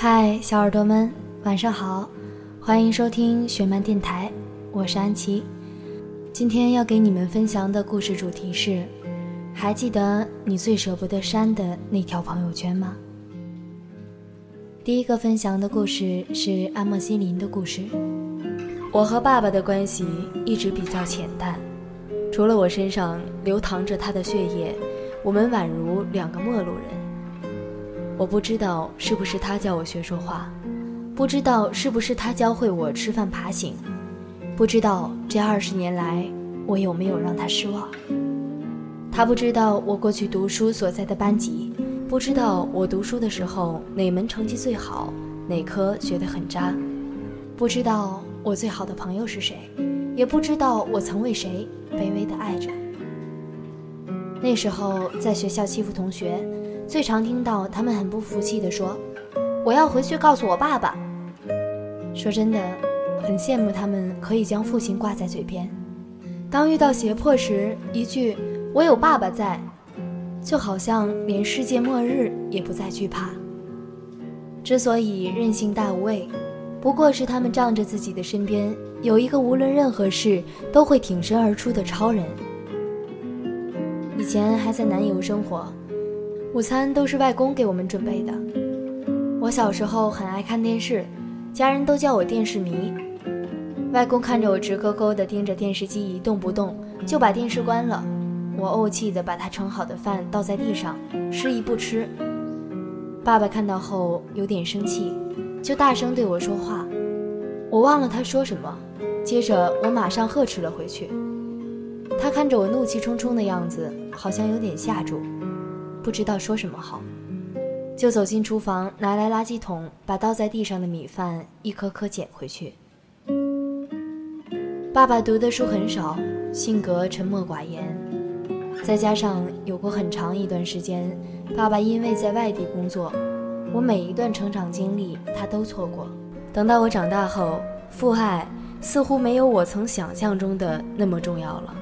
嗨，小耳朵们，晚上好，欢迎收听雪漫电台，我是安琪。今天要给你们分享的故事主题是：还记得你最舍不得删的那条朋友圈吗？第一个分享的故事是阿莫西林的故事。我和爸爸的关系一直比较浅淡，除了我身上流淌着他的血液，我们宛如两个陌路人。我不知道是不是他教我学说话，不知道是不是他教会我吃饭爬行，不知道这二十年来我有没有让他失望。他不知道我过去读书所在的班级，不知道我读书的时候哪门成绩最好，哪科学得很渣，不知道我最好的朋友是谁，也不知道我曾为谁卑微的爱着。那时候在学校欺负同学。最常听到他们很不服气地说：“我要回去告诉我爸爸。”说真的，很羡慕他们可以将父亲挂在嘴边。当遇到胁迫时，一句“我有爸爸在”，就好像连世界末日也不再惧怕。之所以任性大无畏，不过是他们仗着自己的身边有一个无论任何事都会挺身而出的超人。以前还在南游生活。午餐都是外公给我们准备的。我小时候很爱看电视，家人都叫我电视迷。外公看着我直勾勾地盯着电视机一动不动，就把电视关了。我怄气地把他盛好的饭倒在地上，示意不吃。爸爸看到后有点生气，就大声对我说话。我忘了他说什么，接着我马上呵斥了回去。他看着我怒气冲冲的样子，好像有点吓住。不知道说什么好，就走进厨房，拿来垃圾桶，把倒在地上的米饭一颗颗捡回去。爸爸读的书很少，性格沉默寡言，再加上有过很长一段时间，爸爸因为在外地工作，我每一段成长经历他都错过。等到我长大后，父爱似乎没有我曾想象中的那么重要了。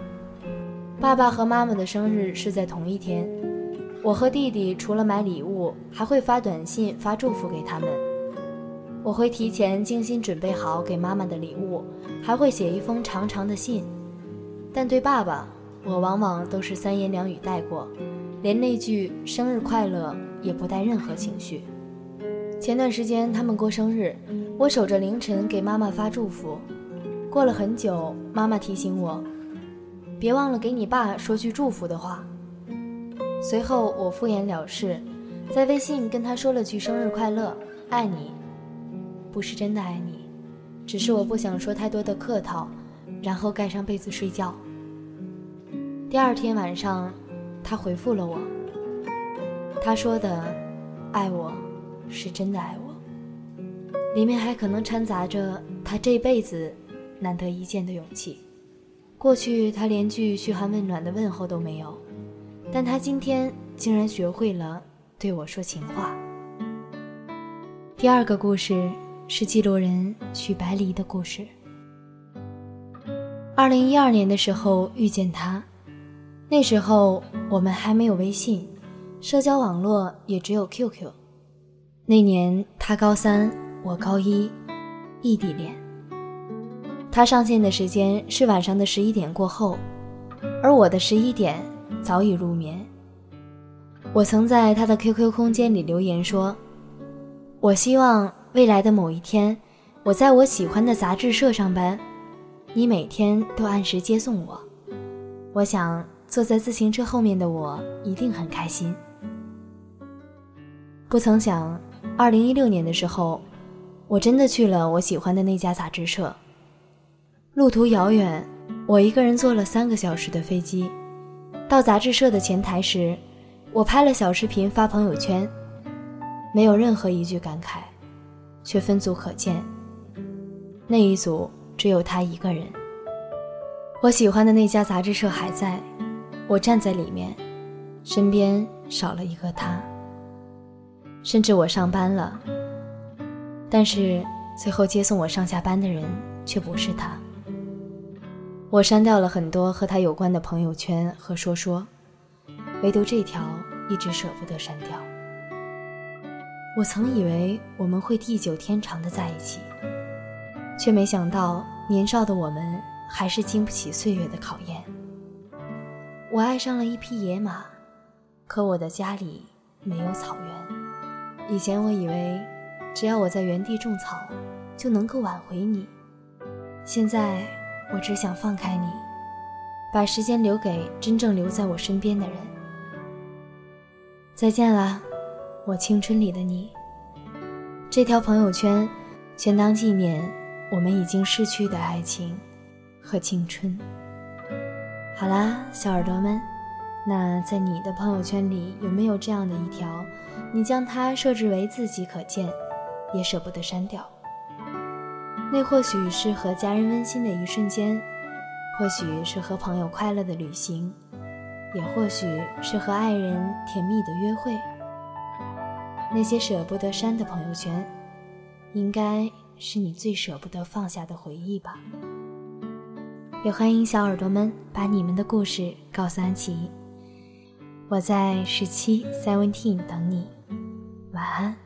爸爸和妈妈的生日是在同一天。我和弟弟除了买礼物，还会发短信发祝福给他们。我会提前精心准备好给妈妈的礼物，还会写一封长长的信。但对爸爸，我往往都是三言两语带过，连那句“生日快乐”也不带任何情绪。前段时间他们过生日，我守着凌晨给妈妈发祝福。过了很久，妈妈提醒我，别忘了给你爸说句祝福的话。随后我敷衍了事，在微信跟他说了句生日快乐，爱你，不是真的爱你，只是我不想说太多的客套，然后盖上被子睡觉。第二天晚上，他回复了我，他说的爱我，是真的爱我，里面还可能掺杂着他这辈子难得一见的勇气。过去他连句嘘寒问暖的问候都没有。但他今天竟然学会了对我说情话。第二个故事是记录人许白离的故事。二零一二年的时候遇见他，那时候我们还没有微信，社交网络也只有 QQ。那年他高三，我高一，异地恋。他上线的时间是晚上的十一点过后，而我的十一点。早已入眠。我曾在他的 QQ 空间里留言说：“我希望未来的某一天，我在我喜欢的杂志社上班，你每天都按时接送我。我想坐在自行车后面的我一定很开心。”不曾想，二零一六年的时候，我真的去了我喜欢的那家杂志社。路途遥远，我一个人坐了三个小时的飞机。到杂志社的前台时，我拍了小视频发朋友圈，没有任何一句感慨，却分组可见。那一组只有他一个人。我喜欢的那家杂志社还在，我站在里面，身边少了一个他。甚至我上班了，但是最后接送我上下班的人却不是他。我删掉了很多和他有关的朋友圈和说说，唯独这条一直舍不得删掉。我曾以为我们会地久天长的在一起，却没想到年少的我们还是经不起岁月的考验。我爱上了一匹野马，可我的家里没有草原。以前我以为，只要我在原地种草，就能够挽回你。现在，我只想放开你，把时间留给真正留在我身边的人。再见了，我青春里的你。这条朋友圈，全当纪念我们已经逝去的爱情和青春。好啦，小耳朵们，那在你的朋友圈里有没有这样的一条，你将它设置为自己可见，也舍不得删掉？那或许是和家人温馨的一瞬间，或许是和朋友快乐的旅行，也或许是和爱人甜蜜的约会。那些舍不得删的朋友圈，应该是你最舍不得放下的回忆吧。也欢迎小耳朵们把你们的故事告诉安琪，我在十七 Seventeen 等你，晚安。